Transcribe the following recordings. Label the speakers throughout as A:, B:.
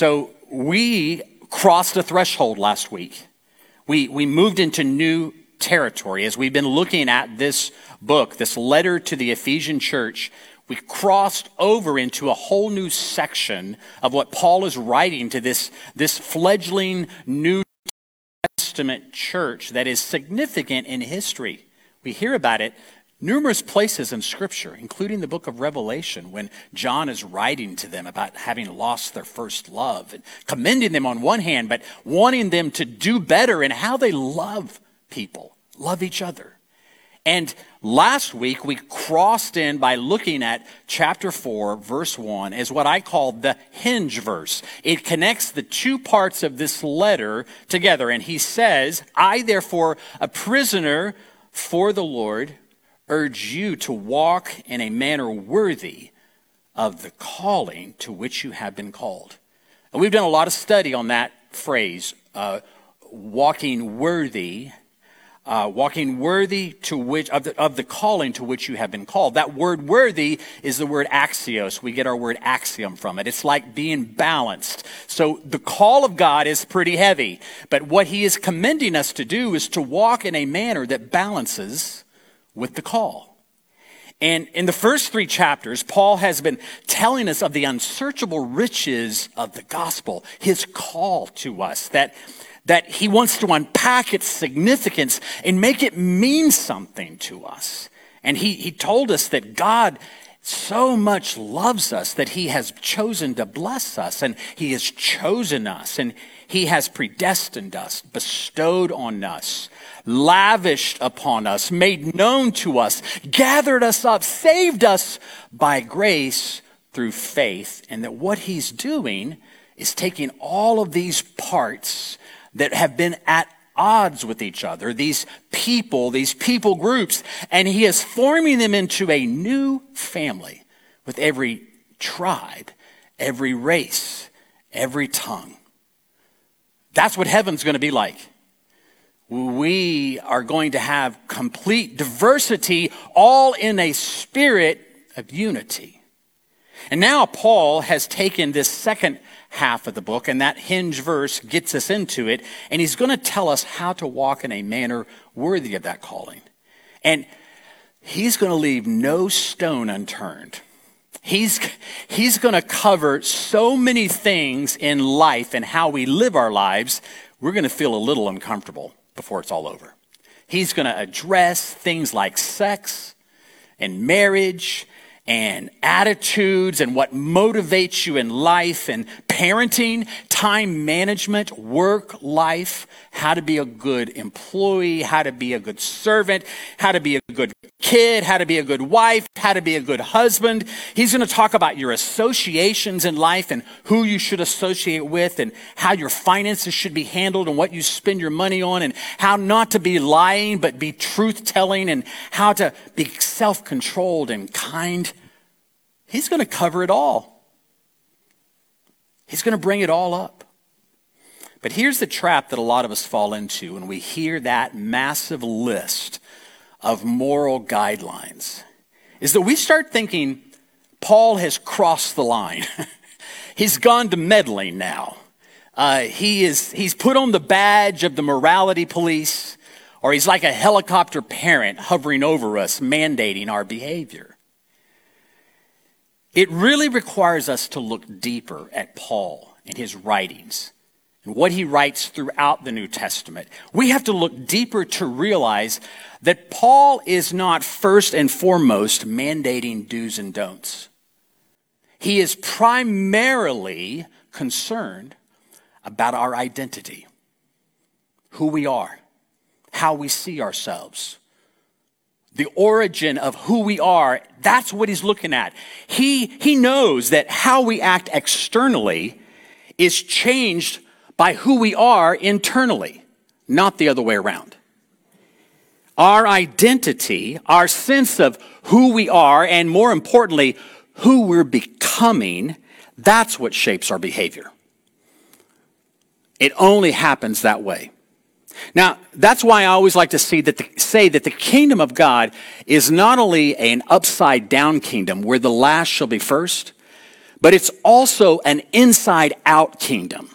A: So we crossed a threshold last week. We, we moved into new territory as we've been looking at this book, this letter to the Ephesian church. We crossed over into a whole new section of what Paul is writing to this, this fledgling New Testament church that is significant in history. We hear about it numerous places in Scripture, including the book of Revelation, when John is writing to them about having lost their first love and commending them on one hand, but wanting them to do better in how they love people, love each other. And last week we crossed in by looking at chapter 4, verse 1, as what I call the hinge verse. It connects the two parts of this letter together. And he says, I therefore, a prisoner for the Lord, urge you to walk in a manner worthy of the calling to which you have been called. And we've done a lot of study on that phrase, uh, walking worthy. Uh, walking worthy to which of the, of the calling to which you have been called. That word worthy is the word axios. We get our word axiom from it. It's like being balanced. So the call of God is pretty heavy, but what he is commending us to do is to walk in a manner that balances with the call. And in the first three chapters, Paul has been telling us of the unsearchable riches of the gospel, his call to us, that, that he wants to unpack its significance and make it mean something to us. And he, he told us that God so much loves us that he has chosen to bless us and he has chosen us and he has predestined us, bestowed on us, lavished upon us, made known to us, gathered us up, saved us by grace through faith. And that what he's doing is taking all of these parts that have been at odds with each other, these people, these people groups, and he is forming them into a new family with every tribe, every race, every tongue. That's what heaven's going to be like. We are going to have complete diversity, all in a spirit of unity. And now Paul has taken this second half of the book, and that hinge verse gets us into it, and he's going to tell us how to walk in a manner worthy of that calling. And he's going to leave no stone unturned. He's, he's going to cover so many things in life and how we live our lives, we're going to feel a little uncomfortable before it's all over. He's going to address things like sex and marriage and attitudes and what motivates you in life and parenting, time management, work life, how to be a good employee, how to be a good servant, how to be a good kid, how to be a good wife, how to be a good husband. He's going to talk about your associations in life and who you should associate with and how your finances should be handled and what you spend your money on and how not to be lying but be truth telling and how to be self controlled and kind. He's going to cover it all. He's going to bring it all up. But here's the trap that a lot of us fall into when we hear that massive list of moral guidelines is that we start thinking Paul has crossed the line. he's gone to meddling now. Uh, he is, he's put on the badge of the morality police, or he's like a helicopter parent hovering over us, mandating our behavior. It really requires us to look deeper at Paul and his writings and what he writes throughout the New Testament. We have to look deeper to realize that Paul is not first and foremost mandating do's and don'ts. He is primarily concerned about our identity, who we are, how we see ourselves, the origin of who we are. That's what he's looking at. He, he knows that how we act externally is changed by who we are internally, not the other way around. Our identity, our sense of who we are, and more importantly, who we're becoming, that's what shapes our behavior. It only happens that way. Now, that's why I always like to see that the, say that the kingdom of God is not only an upside down kingdom where the last shall be first, but it's also an inside out kingdom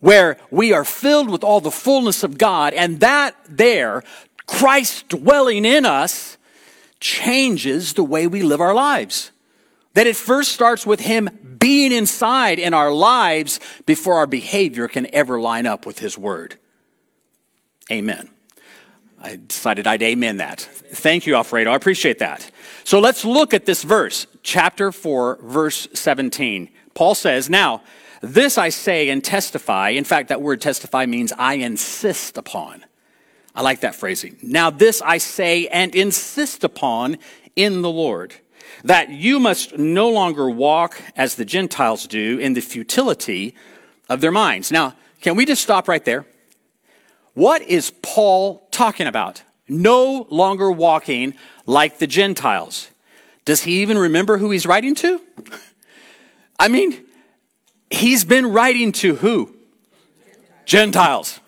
A: where we are filled with all the fullness of God, and that there, Christ dwelling in us, changes the way we live our lives. That it first starts with Him being inside in our lives before our behavior can ever line up with His Word. Amen. I decided I'd amen that. Thank you, Alfredo. I appreciate that. So let's look at this verse, chapter 4, verse 17. Paul says, Now, this I say and testify. In fact, that word testify means I insist upon. I like that phrasing. Now, this I say and insist upon in the Lord, that you must no longer walk as the Gentiles do in the futility of their minds. Now, can we just stop right there? What is Paul talking about? No longer walking like the Gentiles. Does he even remember who he's writing to? I mean, he's been writing to who? Gentiles.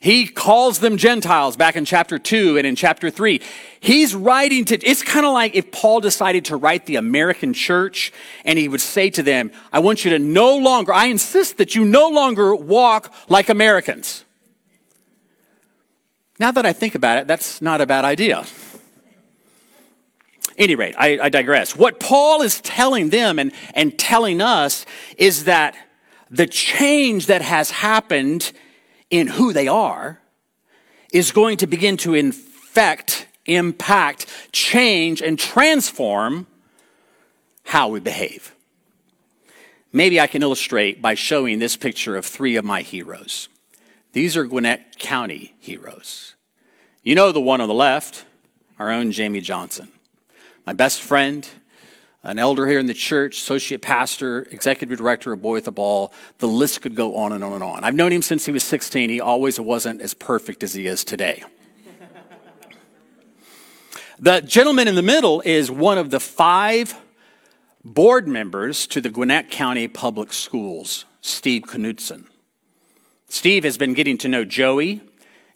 A: He calls them Gentiles back in chapter 2 and in chapter 3. He's writing to, it's kind of like if Paul decided to write the American church and he would say to them, I want you to no longer, I insist that you no longer walk like Americans. Now that I think about it, that's not a bad idea. Any rate, I, I digress. What Paul is telling them and, and telling us is that the change that has happened in who they are is going to begin to infect, impact, change, and transform how we behave. Maybe I can illustrate by showing this picture of three of my heroes. These are Gwinnett County heroes. You know the one on the left, our own Jamie Johnson, my best friend, an elder here in the church, associate pastor, executive director of Boy with a Ball. The list could go on and on and on. I've known him since he was 16. He always wasn't as perfect as he is today. the gentleman in the middle is one of the five board members to the Gwinnett County Public Schools, Steve Knudsen. Steve has been getting to know Joey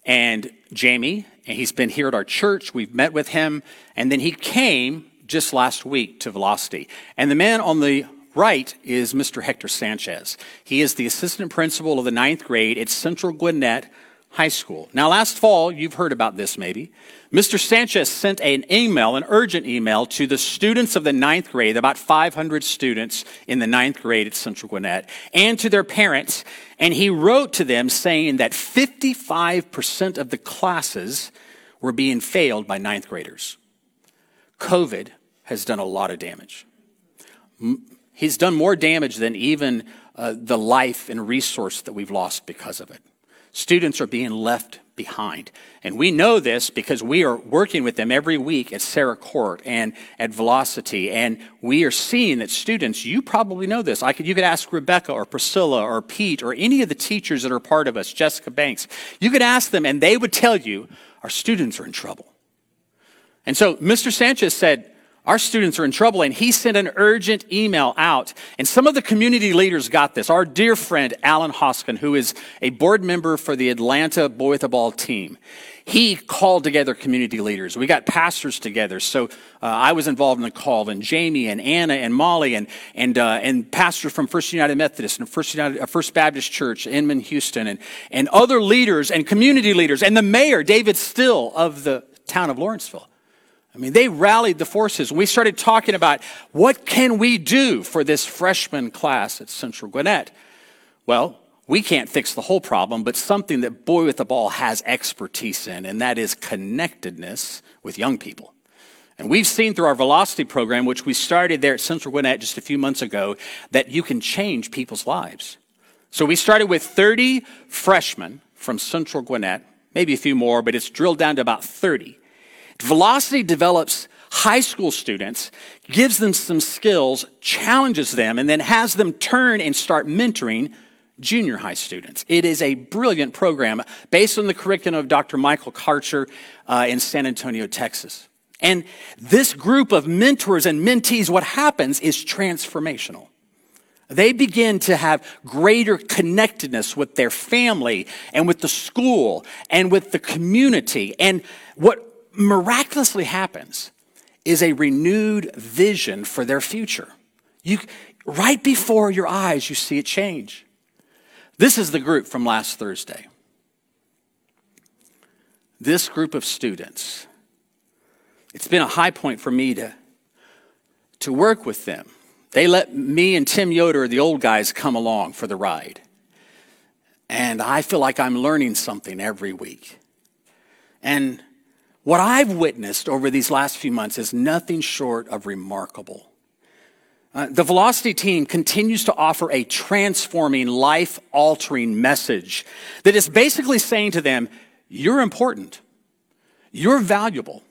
A: and Jamie, and he's been here at our church. We've met with him, and then he came just last week to Velocity. And the man on the right is Mr. Hector Sanchez. He is the assistant principal of the ninth grade at Central Gwinnett High School. Now, last fall, you've heard about this maybe. Mr. Sanchez sent an email, an urgent email, to the students of the ninth grade, about 500 students in the ninth grade at Central Gwinnett, and to their parents. And he wrote to them saying that 55% of the classes were being failed by ninth graders. COVID has done a lot of damage. He's done more damage than even uh, the life and resource that we've lost because of it. Students are being left behind. And we know this because we are working with them every week at Sarah Court and at Velocity. And we are seeing that students, you probably know this. I could, you could ask Rebecca or Priscilla or Pete or any of the teachers that are part of us, Jessica Banks. You could ask them and they would tell you our students are in trouble. And so Mr. Sanchez said, our students are in trouble, and he sent an urgent email out. And some of the community leaders got this. Our dear friend, Alan Hoskin, who is a board member for the Atlanta Boy with a Ball team, he called together community leaders. We got pastors together. So uh, I was involved in the call, and Jamie and Anna and Molly and, and, uh, and pastors from First United Methodist and First, United, uh, First Baptist Church, Inman, Houston, and, and other leaders and community leaders, and the mayor, David Still, of the town of Lawrenceville. I mean, they rallied the forces. We started talking about what can we do for this freshman class at Central Gwinnett. Well, we can't fix the whole problem, but something that Boy with a Ball has expertise in, and that is connectedness with young people. And we've seen through our Velocity program, which we started there at Central Gwinnett just a few months ago, that you can change people's lives. So we started with 30 freshmen from Central Gwinnett, maybe a few more, but it's drilled down to about 30. Velocity develops high school students, gives them some skills, challenges them, and then has them turn and start mentoring junior high students. It is a brilliant program based on the curriculum of Dr. Michael Karcher uh, in San Antonio, Texas. And this group of mentors and mentees, what happens is transformational. They begin to have greater connectedness with their family and with the school and with the community. And what miraculously happens is a renewed vision for their future. You, right before your eyes, you see it change. This is the group from last Thursday. This group of students, it's been a high point for me to, to work with them. They let me and Tim Yoder, the old guys, come along for the ride. And I feel like I'm learning something every week. And what I've witnessed over these last few months is nothing short of remarkable. Uh, the Velocity team continues to offer a transforming, life altering message that is basically saying to them, You're important. You're valuable.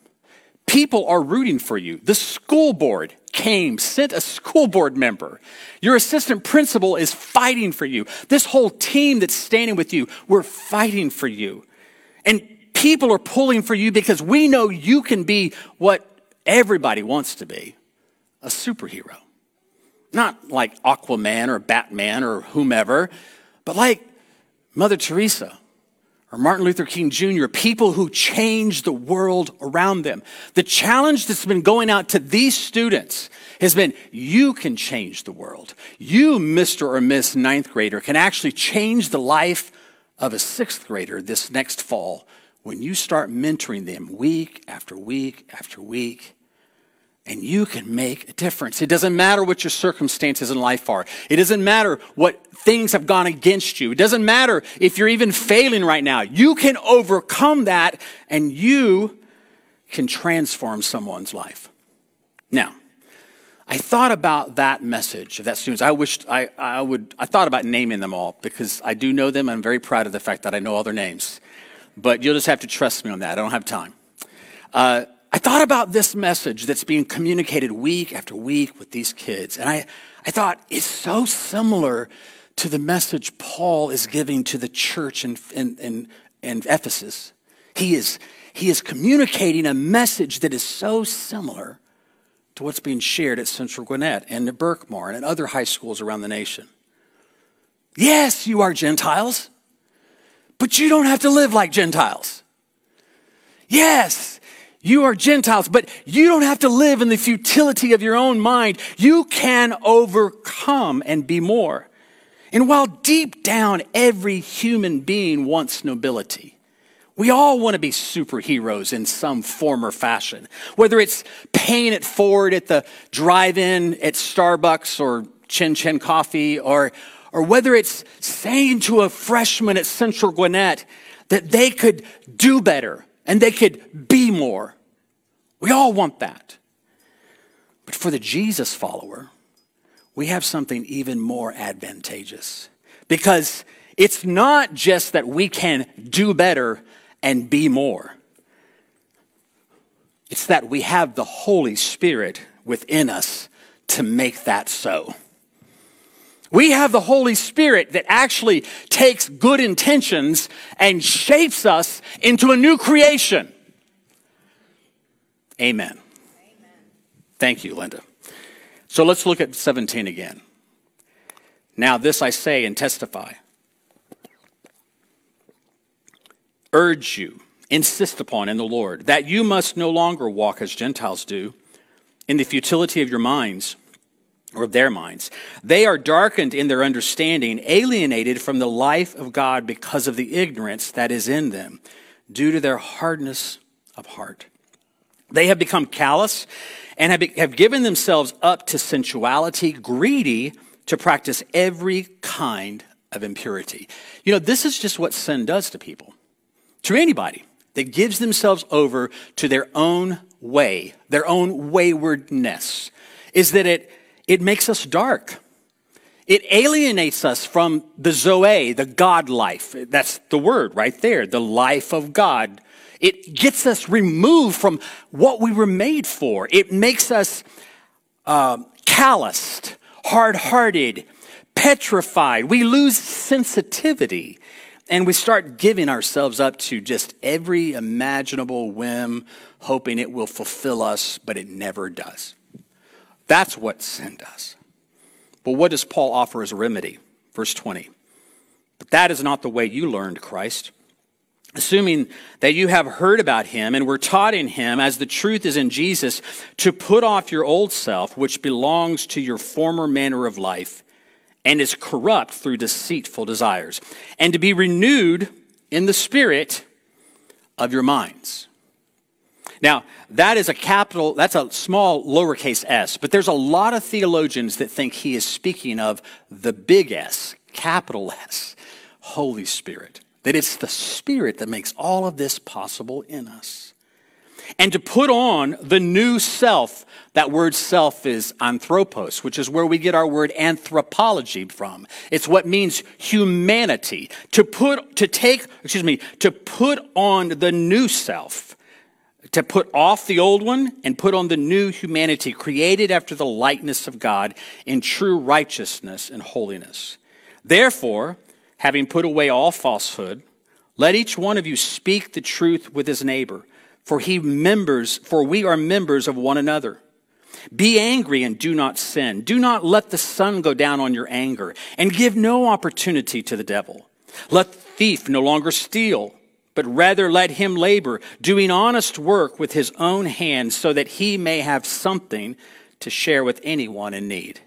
A: People are rooting for you. The school board came, sent a school board member. Your assistant principal is fighting for you. This whole team that's standing with you, we're fighting for you. And people are pulling for you because we know you can be what everybody wants to be a superhero. Not like Aquaman or Batman or whomever, but like Mother Teresa or Martin Luther King Jr., people who changed the world around them. The challenge that's been going out to these students has been you can change the world. You, Mr. or Miss ninth grader, can actually change the life of a sixth grader this next fall when you start mentoring them week after week after week and you can make a difference. It doesn't matter what your circumstances in life are. It doesn't matter what things have gone against you. It doesn't matter if you're even failing right now. You can overcome that and you can transform someone's life. Now, I thought about that message of that students. I wished I, I would, I thought about naming them all because I do know them. I'm very proud of the fact that I know all their names. But you'll just have to trust me on that. I don't have time. Uh, I thought about this message that's being communicated week after week with these kids, and I, I thought it's so similar to the message Paul is giving to the church in, in, in, in Ephesus. He is, he is communicating a message that is so similar to what's being shared at Central Gwinnett and at Berkmar and at other high schools around the nation. Yes, you are Gentiles, but you don't have to live like Gentiles. Yes, you are Gentiles, but you don't have to live in the futility of your own mind. You can overcome and be more. And while deep down every human being wants nobility, we all want to be superheroes in some form or fashion. Whether it's paying it forward at the drive-in at Starbucks or Chin Chin Coffee, or, or whether it's saying to a freshman at Central Gwinnett that they could do better and they could be more. We all want that. But for the Jesus follower, we have something even more advantageous because it's not just that we can do better and be more. It's that we have the Holy Spirit within us to make that so. We have the Holy Spirit that actually takes good intentions and shapes us into a new creation. Amen. Amen. Thank you, Linda. So let's look at 17 again. Now, this I say and testify. Urge you, insist upon in the Lord, that you must no longer walk as Gentiles do, in the futility of your minds or of their minds. They are darkened in their understanding, alienated from the life of God because of the ignorance that is in them, due to their hardness of heart. They have become callous and have, have given themselves up to sensuality, greedy to practice every kind of impurity. You know, this is just what sin does to people, to anybody that gives themselves over to their own way, their own waywardness, is that it it makes us dark. It alienates us from the Zoe, the God life. That's the word right there, the life of God. It gets us removed from what we were made for. It makes us uh, calloused, hard hearted, petrified. We lose sensitivity and we start giving ourselves up to just every imaginable whim, hoping it will fulfill us, but it never does. That's what sin does. But what does Paul offer as a remedy? Verse 20. But that is not the way you learned Christ. assuming that you have heard about him and were taught in him as the truth is in Jesus, to put off your old self, which belongs to your former manner of life and is corrupt through deceitful desires, and to be renewed in the spirit of your minds. Now, that is a capital, that's a small lowercase s, but there's a lot of theologians that think he is speaking of the big S, capital S, Holy Spirit. That it's the Spirit that makes all of this possible in us. And to put on the new self, that word self is anthropos, which is where we get our word anthropology from. It's what means humanity. To put, to take, excuse me, to put on the new self. To put off the old one and put on the new humanity created after the likeness of God in true righteousness and holiness. Therefore, having put away all falsehood, let each one of you speak the truth with his neighbor, for he members, for we are members of one another. Be angry and do not sin. Do not let the sun go down on your anger, and give no opportunity to the devil. Let the thief no longer steal, but rather let him labor, doing honest work with his own hands, so that he may have something to share with anyone in need.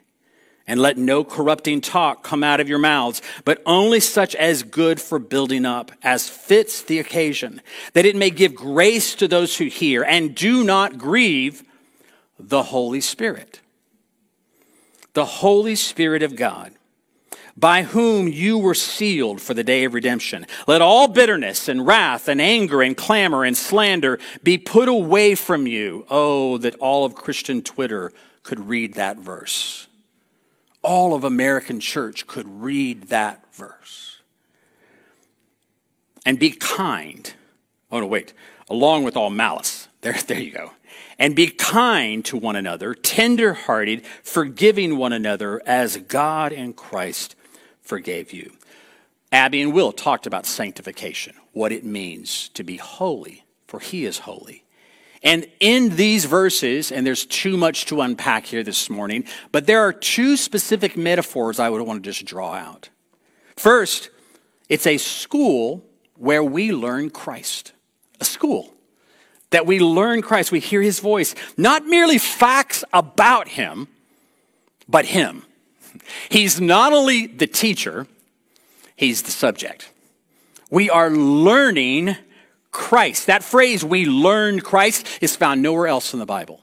A: And let no corrupting talk come out of your mouths, but only such as good for building up, as fits the occasion, that it may give grace to those who hear, and do not grieve the Holy Spirit. The Holy Spirit of God, by whom you were sealed for the day of redemption. Let all bitterness and wrath and anger and clamor and slander be put away from you. Oh, that all of Christian Twitter could read that verse all of American church could read that verse. And be kind. Oh, no, wait. Along with all malice. There, there you go. And be kind to one another, tender hearted, forgiving one another as God and Christ forgave you. Abby and Will talked about sanctification, what it means to be holy, for he is holy. And in these verses, and there's too much to unpack here this morning, but there are two specific metaphors I would want to just draw out. First, it's a school where we learn Christ. A school that we learn Christ, we hear his voice, not merely facts about him, but him. He's not only the teacher, he's the subject. We are learning Christ. That phrase, we learn Christ, is found nowhere else in the Bible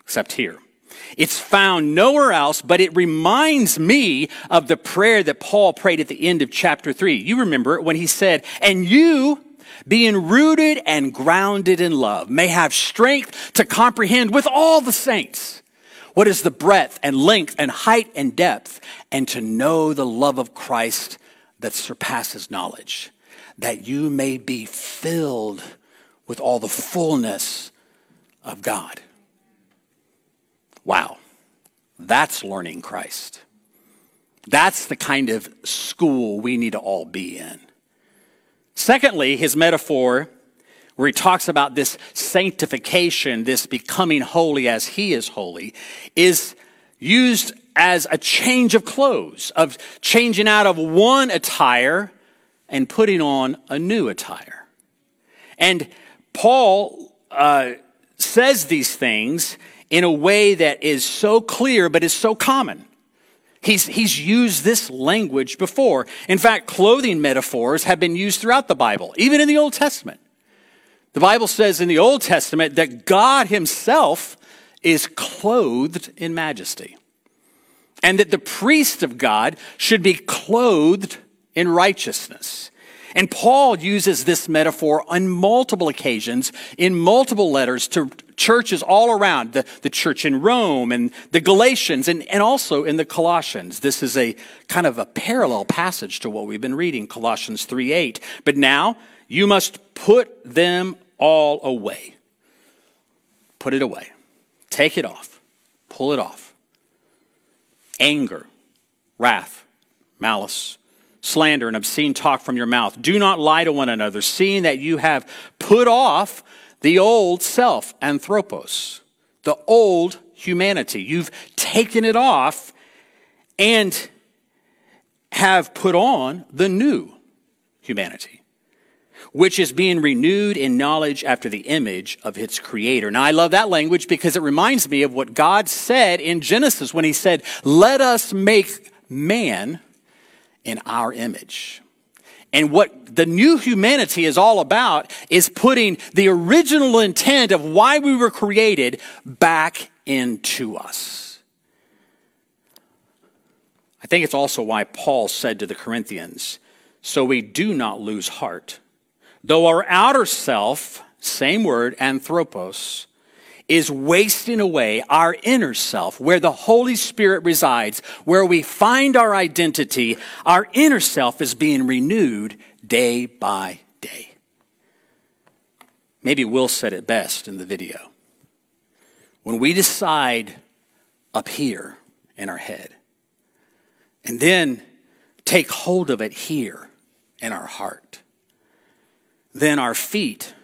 A: except here. It's found nowhere else, but it reminds me of the prayer that Paul prayed at the end of chapter 3. You remember it when he said, And you, being rooted and grounded in love, may have strength to comprehend with all the saints what is the breadth and length and height and depth, and to know the love of Christ that surpasses knowledge that you may be filled with all the fullness of God. Wow, that's learning Christ. That's the kind of school we need to all be in. Secondly, his metaphor, where he talks about this sanctification, this becoming holy as he is holy, is used as a change of clothes, of changing out of one attire and putting on a new attire. And Paul uh, says these things in a way that is so clear but is so common. He's, he's used this language before. In fact, clothing metaphors have been used throughout the Bible, even in the Old Testament. The Bible says in the Old Testament that God Himself is clothed in majesty, and that the priest of God should be clothed in righteousness. And Paul uses this metaphor on multiple occasions in multiple letters to churches all around the, the church in Rome and the Galatians and, and also in the Colossians. This is a kind of a parallel passage to what we've been reading, Colossians 3 8. But now you must put them all away. Put it away. Take it off. Pull it off. Anger, wrath, malice slander and obscene talk from your mouth. Do not lie to one another, seeing that you have put off the old self, anthropos, the old humanity. You've taken it off and have put on the new humanity. Which is being renewed in knowledge after the image of its creator. Now, I love that language because it reminds me of what God said in Genesis when he said, Let us make man in our image. And what the new humanity is all about is putting the original intent of why we were created back into us. I think it's also why Paul said to the Corinthians, So we do not lose heart. Though our outer self, same word, anthropos, is wasting away our inner self, where the Holy Spirit resides, where we find our identity, our inner self is being renewed day by day. Maybe Will said it best in the video. When we decide up here in our head, and then take hold of it here in our heart, then our feet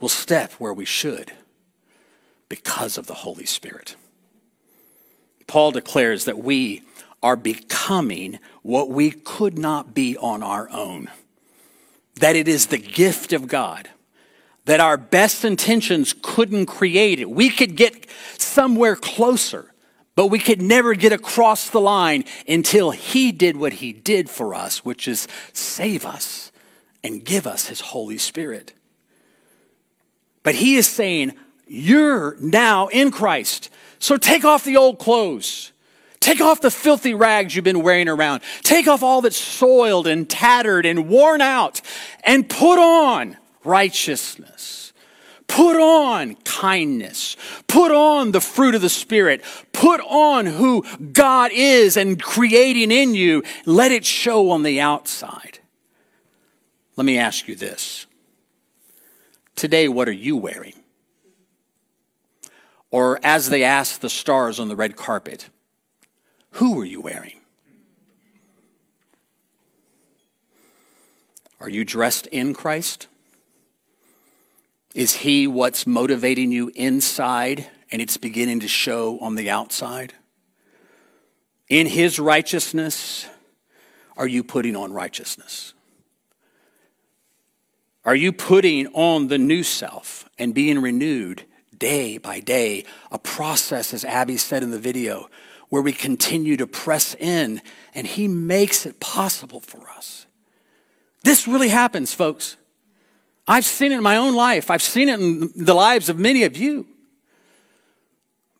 A: will step where we should because of the Holy Spirit. Paul declares that we are becoming what we could not be on our own, that it is the gift of God. That our best intentions couldn't create it. We could get somewhere closer, but we could never get across the line until He did what He did for us, which is save us and give us His Holy Spirit. But He is saying, you're now in Christ. So take off the old clothes. Take off the filthy rags you've been wearing around. Take off all that's soiled and tattered and worn out and put on righteousness. Put on kindness. Put on the fruit of the Spirit. Put on who God is and creating in you. Let it show on the outside. Let me ask you this. Today, what are you wearing? Or as they asked the stars on the red carpet, who were you wearing? Are you dressed in Christ? Is He what's motivating you inside and it's beginning to show on the outside? In His righteousness, are you putting on righteousness? Are you putting on the new self and being renewed day by day, a process, as Abby said in the video, where we continue to press in and He makes it possible for us. This really happens, folks. I've seen it in my own life, I've seen it in the lives of many of you.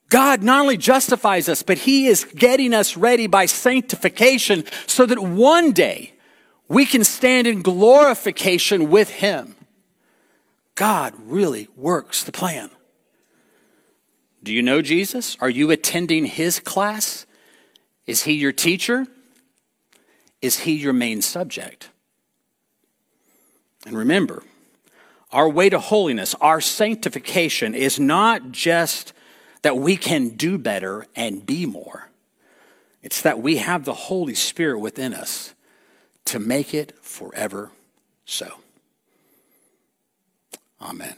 A: God not only justifies us, but He is getting us ready by sanctification so that one day we can stand in glorification with Him. God really works the plan. Do you know Jesus? Are you attending his class? Is he your teacher? Is he your main subject? And remember, our way to holiness, our sanctification, is not just that we can do better and be more. It's that we have the Holy Spirit within us to make it forever so. Amen.